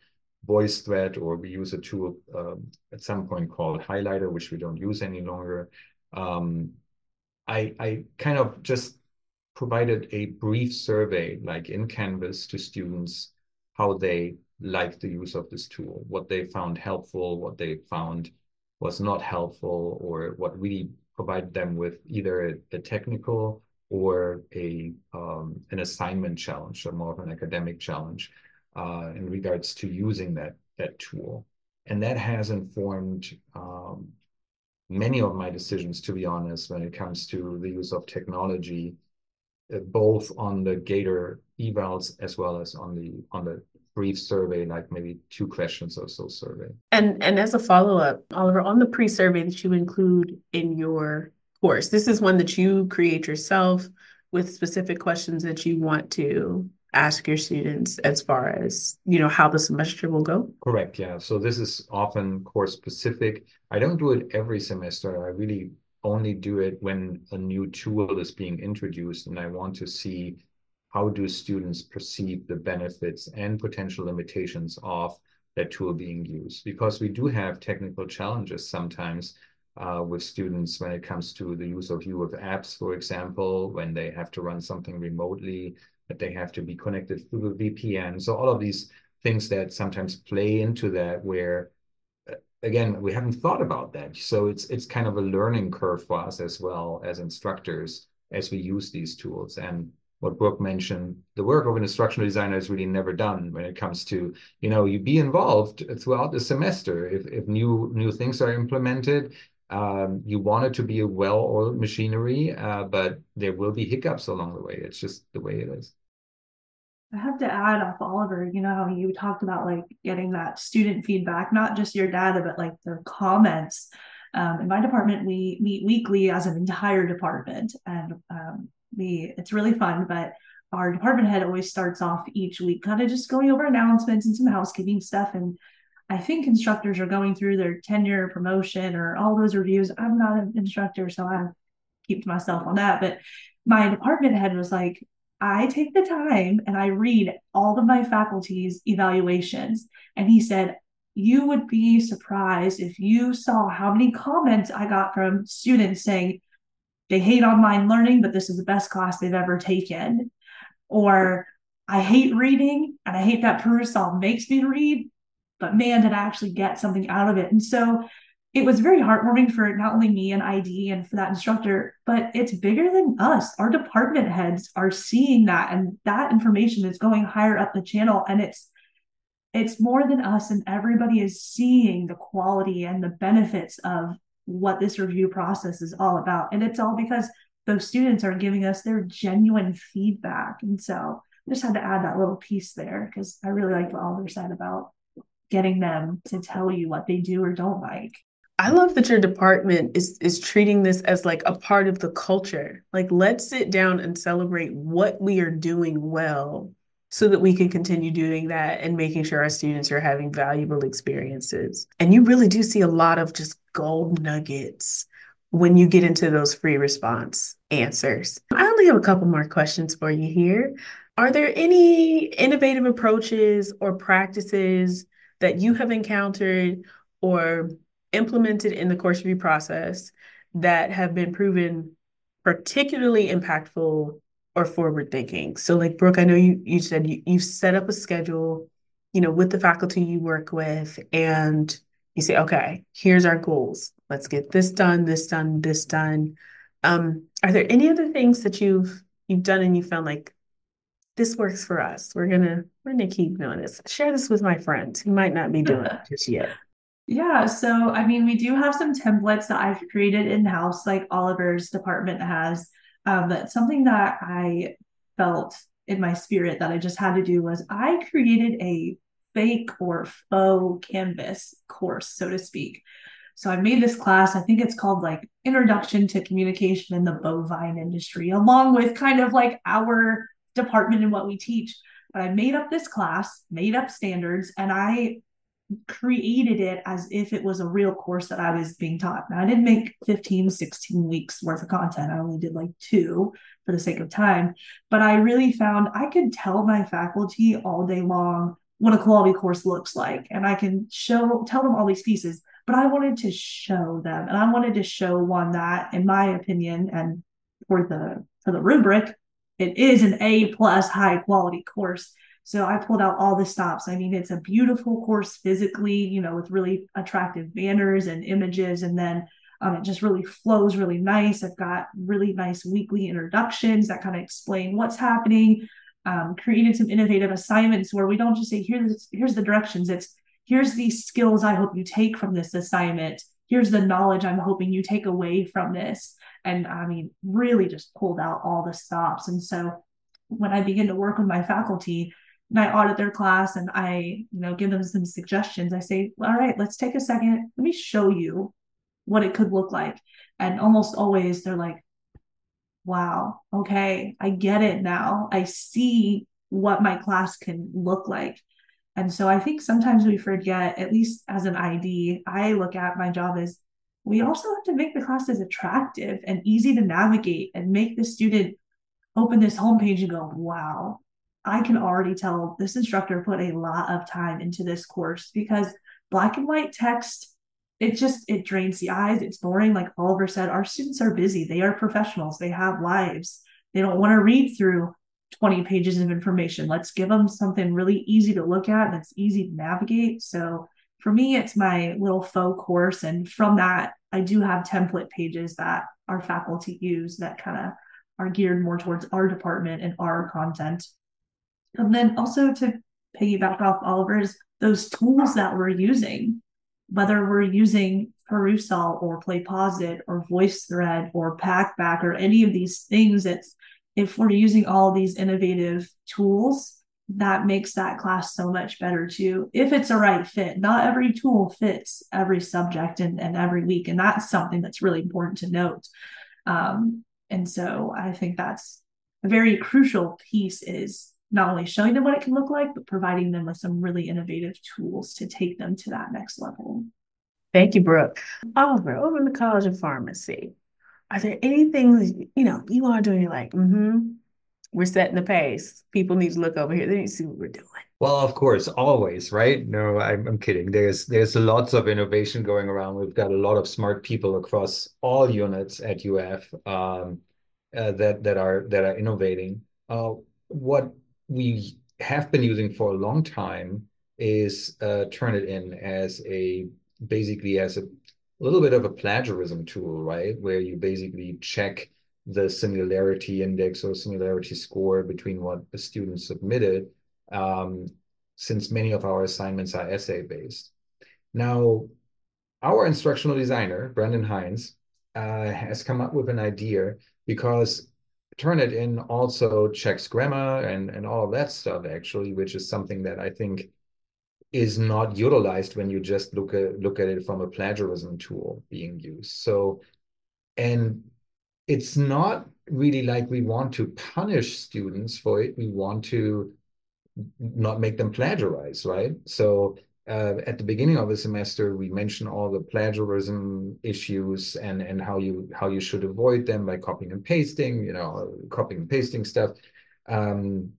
VoiceThread, or we use a tool um, at some point called Highlighter, which we don't use any longer. Um, I, I kind of just provided a brief survey, like in Canvas, to students how they liked the use of this tool, what they found helpful, what they found was not helpful, or what really provided them with either a technical or a um, an assignment challenge or more of an academic challenge uh, in regards to using that that tool. And that has informed um, many of my decisions, to be honest, when it comes to the use of technology, uh, both on the Gator evals as well as on the on the brief survey, like maybe two questions or so survey. And and as a follow up, Oliver, on the pre survey that you include in your course. This is one that you create yourself with specific questions that you want to ask your students as far as you know how the semester will go? Correct yeah. So this is often course specific. I don't do it every semester. I really only do it when a new tool is being introduced and i want to see how do students perceive the benefits and potential limitations of that tool being used. Because we do have technical challenges sometimes uh, with students when it comes to the use of UFApps, for example, when they have to run something remotely, that they have to be connected through the VPN. So all of these things that sometimes play into that where uh, again we haven't thought about that so it's it's kind of a learning curve for us as well as instructors as we use these tools and what Brooke mentioned, the work of an instructional designer is really never done when it comes to, you know, you be involved throughout the semester. If if new new things are implemented, um, you want it to be a well-oiled machinery, uh, but there will be hiccups along the way. It's just the way it is. I have to add off Oliver, you know how you talked about like getting that student feedback, not just your data, but like the comments. Um, in my department, we meet weekly as an entire department, and um, we it's really fun. But our department head always starts off each week, kind of just going over announcements and some housekeeping stuff, and I think instructors are going through their tenure promotion or all those reviews. I'm not an instructor, so I keep to myself on that. But my department head was like, I take the time and I read all of my faculty's evaluations. And he said, You would be surprised if you saw how many comments I got from students saying they hate online learning, but this is the best class they've ever taken. Or I hate reading and I hate that Perusall makes me read, but man, did I actually get something out of it. And so it was very heartwarming for not only me and ID and for that instructor, but it's bigger than us. Our department heads are seeing that, and that information is going higher up the channel, and it's it's more than us, and everybody is seeing the quality and the benefits of what this review process is all about. And it's all because those students are giving us their genuine feedback. And so I just had to add that little piece there because I really liked what Oliver said about getting them to tell you what they do or don't like. I love that your department is is treating this as like a part of the culture. Like let's sit down and celebrate what we are doing well so that we can continue doing that and making sure our students are having valuable experiences. And you really do see a lot of just gold nuggets when you get into those free response answers. I only have a couple more questions for you here. Are there any innovative approaches or practices that you have encountered or implemented in the course review process that have been proven particularly impactful or forward thinking. So like Brooke, I know you you said you, you've set up a schedule, you know, with the faculty you work with and you say, okay, here's our goals. Let's get this done, this done, this done. Um, are there any other things that you've you've done and you found like this works for us? We're gonna we're gonna keep doing this. Share this with my friends who might not be doing it just yet. Yeah, so I mean, we do have some templates that I've created in house, like Oliver's department has. Um, but something that I felt in my spirit that I just had to do was I created a fake or faux Canvas course, so to speak. So I made this class, I think it's called like Introduction to Communication in the Bovine Industry, along with kind of like our department and what we teach. But I made up this class, made up standards, and I created it as if it was a real course that I was being taught. Now, I didn't make 15, 16 weeks worth of content. I only did like two for the sake of time. But I really found I could tell my faculty all day long what a quality course looks like. And I can show, tell them all these pieces. But I wanted to show them. And I wanted to show one that, in my opinion, and for the for the rubric, it is an A plus high quality course. So I pulled out all the stops. I mean, it's a beautiful course physically, you know, with really attractive banners and images. And then um, it just really flows really nice. I've got really nice weekly introductions that kind of explain what's happening. Um, created some innovative assignments where we don't just say, here's, here's the directions. It's here's these skills I hope you take from this assignment. Here's the knowledge I'm hoping you take away from this. And I mean, really just pulled out all the stops. And so when I begin to work with my faculty, and I audit their class and I, you know, give them some suggestions. I say, all right, let's take a second. Let me show you what it could look like. And almost always they're like, wow, okay, I get it now. I see what my class can look like. And so I think sometimes we forget, at least as an ID, I look at my job as we also have to make the classes attractive and easy to navigate and make the student open this homepage and go, wow, I can already tell this instructor put a lot of time into this course because black and white text it just it drains the eyes it's boring. Like oliver said our students are busy. They are professionals. They have lives. They don't want to read through 20 pages of information. Let's give them something really easy to look at that's easy to navigate. So for me it's my little faux course and from that i do have template pages that our faculty use that kind of are geared more towards our department and our content. And then also to piggyback off Oliver's, those tools that we're using, whether we're using Perusall or PlayPosit or VoiceThread or Packback or any of these things, it's if we're using all these innovative tools, that makes that class so much better too. If it's a right fit, not every tool fits every subject and, and every week. And that's something that's really important to note. Um, and so I think that's a very crucial piece is not only showing them what it can look like, but providing them with some really innovative tools to take them to that next level. Thank you, Brooke. Oliver, over in the College of Pharmacy, are there any things, you know, you are doing? you're like, mm-hmm, we're setting the pace. People need to look over here. They need to see what we're doing. Well, of course, always, right? No, I'm, I'm kidding. There's there's lots of innovation going around. We've got a lot of smart people across all units at UF um, uh, that that are that are innovating. Uh, what we have been using for a long time is uh, Turnitin as a basically as a little bit of a plagiarism tool, right? Where you basically check the similarity index or similarity score between what the student submitted, um, since many of our assignments are essay based. Now, our instructional designer, Brendan Hines, uh, has come up with an idea because Turnitin also checks grammar and, and all that stuff, actually, which is something that I think is not utilized when you just look at look at it from a plagiarism tool being used. So, and it's not really like we want to punish students for it. We want to not make them plagiarize, right? So uh, at the beginning of the semester, we mentioned all the plagiarism issues and and how you how you should avoid them by copying and pasting, you know, copying and pasting stuff. Um,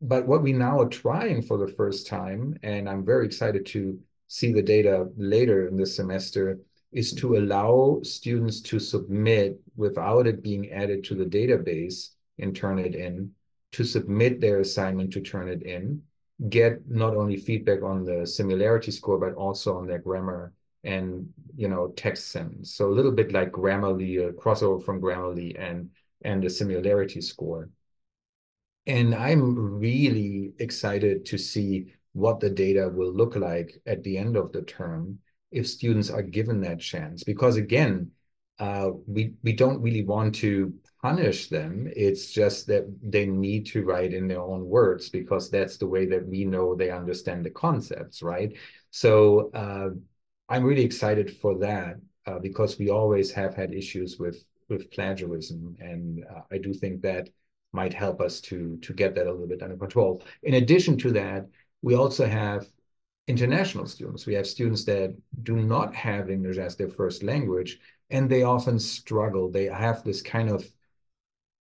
but what we now are trying for the first time, and I'm very excited to see the data later in this semester, is to allow students to submit without it being added to the database and Turnitin, to submit their assignment to Turnitin, get not only feedback on the similarity score, but also on their grammar and you know text sentence. So a little bit like Grammarly, a crossover from Grammarly and and the similarity score. And I'm really excited to see what the data will look like at the end of the term if students are given that chance. Because again, uh, we we don't really want to punish them. It's just that they need to write in their own words because that's the way that we know they understand the concepts, right? So uh, I'm really excited for that uh, because we always have had issues with with plagiarism, and uh, I do think that might help us to to get that a little bit under control. In addition to that, we also have international students. We have students that do not have English as their first language, and they often struggle. They have this kind of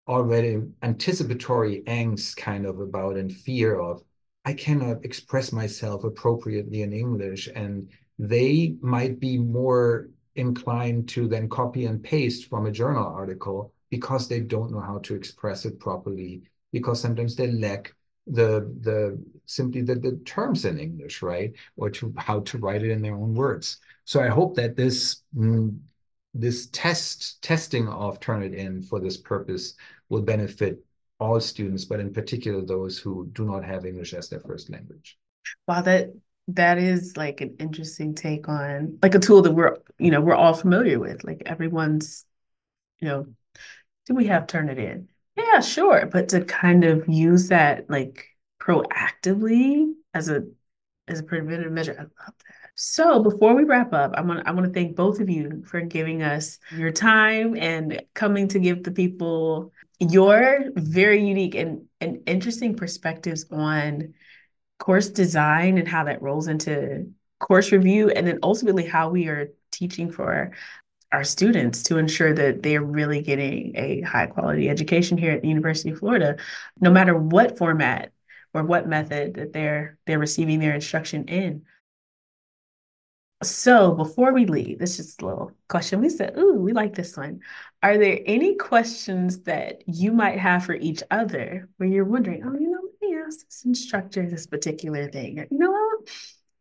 already anticipatory angst kind of about and fear of I cannot express myself appropriately in English, and they might be more inclined to then copy and paste from a journal article because they don't know how to express it properly because sometimes they lack the the simply the, the terms in english right? Or to how to write it in their own words. So i hope that this mm, this test testing of Turnitin for this purpose will benefit all students but in particular those who do not have english as their first language. Wow that that is like an interesting take on like a tool that we're you know we're all familiar with like everyone's you know do we have Turnitin Yeah, sure. But to kind of use that like proactively as a as a preventive measure, I love that. So before we wrap up, I want I want to thank both of you for giving us your time and coming to give the people your very unique and, and interesting perspectives on course design and how that rolls into course review and then ultimately how we are teaching for our students to ensure that they're really getting a high quality education here at the University of Florida, no matter what format or what method that they're they're receiving their instruction in. So before we leave, this is a little question. We said, "Ooh, we like this one." Are there any questions that you might have for each other where you're wondering, "Oh, you know, let me ask this instructor this particular thing," or, you know,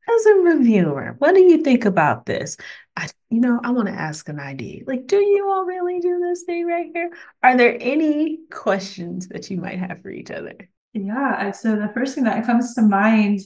as a reviewer, what do you think about this? I, you know, I want to ask an ID. Like, do you all really do this thing right here? Are there any questions that you might have for each other? Yeah. So the first thing that comes to mind,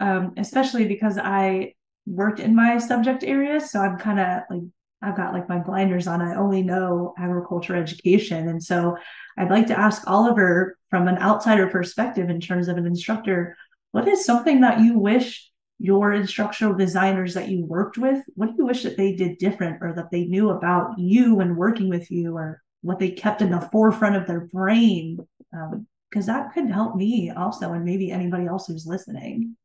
um, especially because I worked in my subject area, so I'm kind of like I've got like my blinders on. I only know agriculture education, and so I'd like to ask Oliver from an outsider perspective in terms of an instructor, what is something that you wish your instructional designers that you worked with, what do you wish that they did different or that they knew about you and working with you or what they kept in the forefront of their brain? Because um, that could help me also, and maybe anybody else who's listening.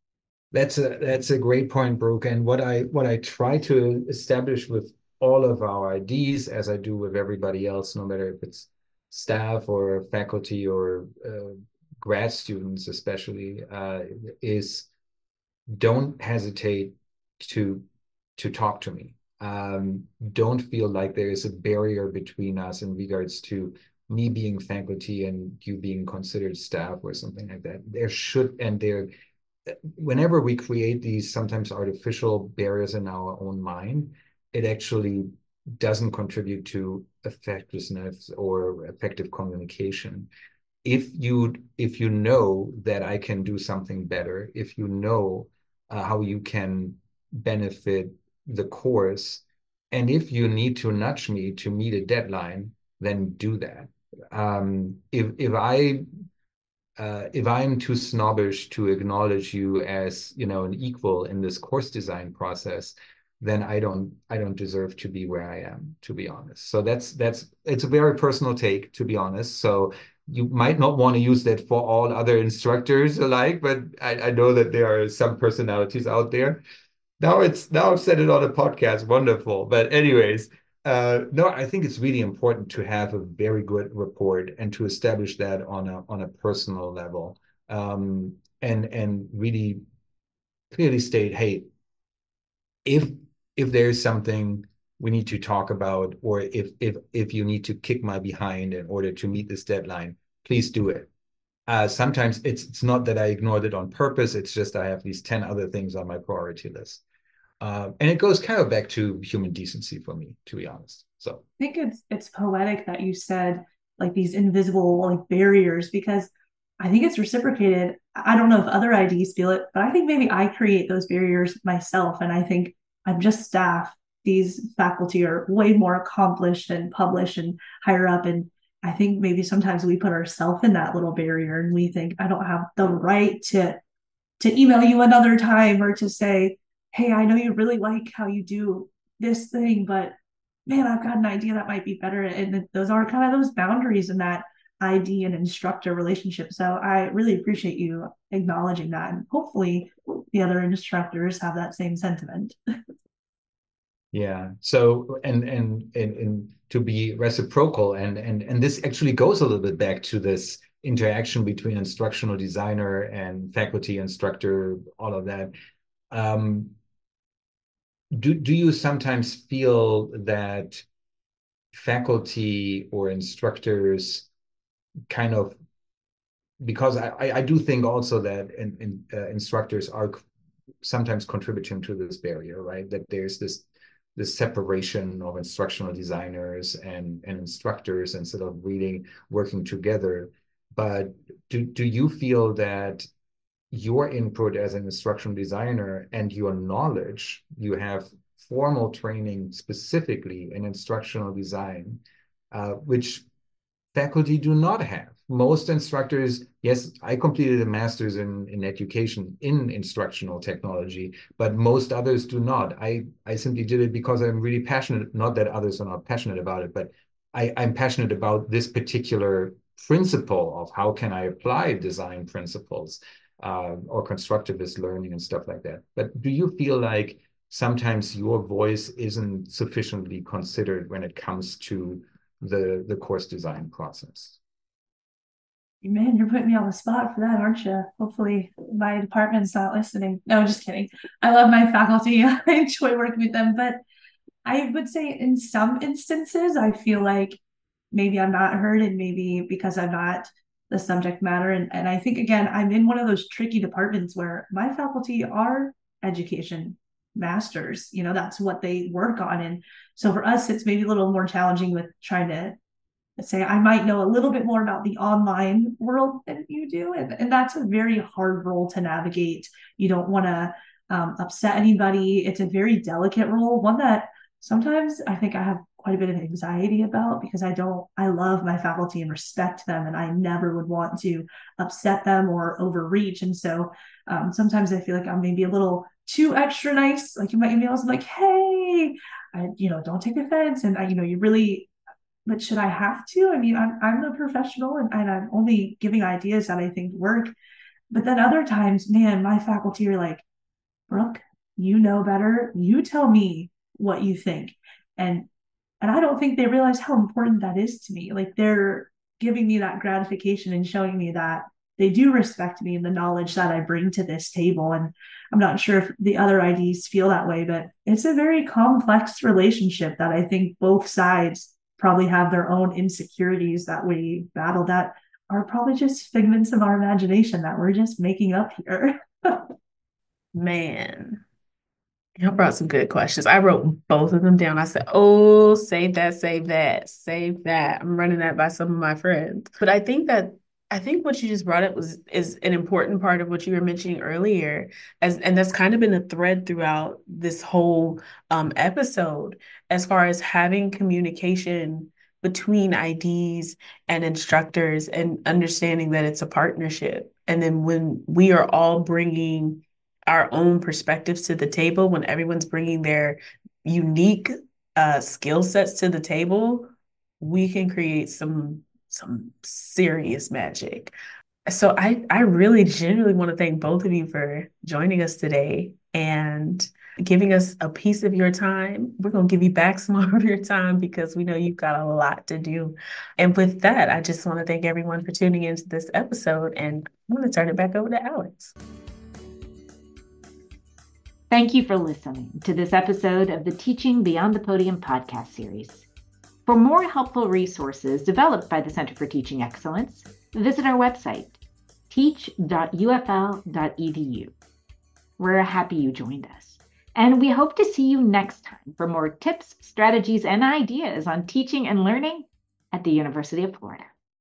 That's a that's a great point, Brooke. And what I what I try to establish with all of our IDs, as I do with everybody else, no matter if it's staff or faculty or uh, grad students, especially, uh, is don't hesitate to to talk to me. Um, don't feel like there is a barrier between us in regards to me being faculty and you being considered staff or something like that. There should and there whenever we create these sometimes artificial barriers in our own mind, it actually doesn't contribute to effectiveness or effective communication. If you if you know that I can do something better, if you know uh, how you can benefit the course, and if you need to nudge me to meet a deadline, then do that. Um, if if I uh, if I'm too snobbish to acknowledge you as you know an equal in this course design process, then I don't I don't deserve to be where I am, to be honest. So that's that's it's a very personal take, to be honest. So you might not want to use that for all other instructors alike, but I, I know that there are some personalities out there. Now it's now I've said it on a podcast, wonderful. But anyways, uh, no, I think it's really important to have a very good report and to establish that on a on a personal level, um, and and really clearly state, hey, if if there's something we need to talk about, or if if if you need to kick my behind in order to meet this deadline, please do it. Uh, sometimes it's it's not that I ignored it on purpose. It's just I have these ten other things on my priority list. Uh, and it goes kind of back to human decency for me, to be honest. So I think it's it's poetic that you said like these invisible like barriers because I think it's reciprocated. I don't know if other IDs feel it, but I think maybe I create those barriers myself. And I think I'm just staff. These faculty are way more accomplished and published and higher up. And I think maybe sometimes we put ourselves in that little barrier and we think, I don't have the right to to email you another time or to say, hey, I know you really like how you do this thing, but man, I've got an idea that might be better. And those are kind of those boundaries in that ID and instructor relationship. So I really appreciate you acknowledging that. And hopefully the other instructors have that same sentiment. yeah. So and and and, and to be reciprocal and and and this actually goes a little bit back to this interaction between instructional designer and faculty instructor, all of that. Um, do do you sometimes feel that faculty or instructors kind of because I, I do think also that in, in, uh, instructors are sometimes contributing to this barrier, right? That there's this this separation of instructional designers and, and instructors instead of really working together. But do, do you feel that your input as an instructional designer and your knowledge, you have formal training specifically in instructional design, uh, which faculty do not have. Most instructors, yes, I completed a master's in, in education in instructional technology, but most others do not. I, I simply did it because I'm really passionate, not that others are not passionate about it, but I, I'm passionate about this particular principle of how can I apply design principles uh, or constructivist learning and stuff like that. But do you feel like sometimes your voice isn't sufficiently considered when it comes to the the course design process? Man, you're putting me on the spot for that, aren't you? Hopefully, my department's not listening. No, just kidding. I love my faculty. I enjoy working with them, but I would say in some instances, I feel like maybe I'm not heard, and maybe because I'm not the subject matter. And, and I think, again, I'm in one of those tricky departments where my faculty are education masters. You know, that's what they work on. And so for us, it's maybe a little more challenging with trying to say, I might know a little bit more about the online world than you do. And, and that's a very hard role to navigate. You don't want to um, upset anybody. It's a very delicate role, one that sometimes I think I have quite a bit of anxiety about because I don't, I love my faculty and respect them, and I never would want to upset them or overreach. And so um, sometimes I feel like I'm maybe a little too extra nice. Like in my emails, I'm like, hey, I, you know, don't take offense. And I, you know, you really, but should I have to? I mean, I'm, I'm a professional and, and I'm only giving ideas that I think work. But then other times, man, my faculty are like, Brooke, you know better. You tell me what you think. And and I don't think they realize how important that is to me. Like they're giving me that gratification and showing me that they do respect me and the knowledge that I bring to this table. And I'm not sure if the other IDs feel that way, but it's a very complex relationship that I think both sides probably have their own insecurities that we battle that are probably just figments of our imagination that we're just making up here. Man, y'all brought some good questions. I wrote both of them down. I said, oh, save that, save that, save that. I'm running that by some of my friends. But I think that I think what you just brought up was is an important part of what you were mentioning earlier, as and that's kind of been a thread throughout this whole um, episode, as far as having communication between IDs and instructors and understanding that it's a partnership. And then when we are all bringing our own perspectives to the table, when everyone's bringing their unique uh, skill sets to the table, we can create some some serious magic. So I I really genuinely want to thank both of you for joining us today and giving us a piece of your time. We're going to give you back some more of your time because we know you've got a lot to do. And with that, I just want to thank everyone for tuning into this episode and I'm going to turn it back over to Alex. Thank you for listening to this episode of the Teaching Beyond the Podium podcast series. For more helpful resources developed by the Center for Teaching Excellence, visit our website, teach.ufl.edu. We're happy you joined us. And we hope to see you next time for more tips, strategies, and ideas on teaching and learning at the University of Florida.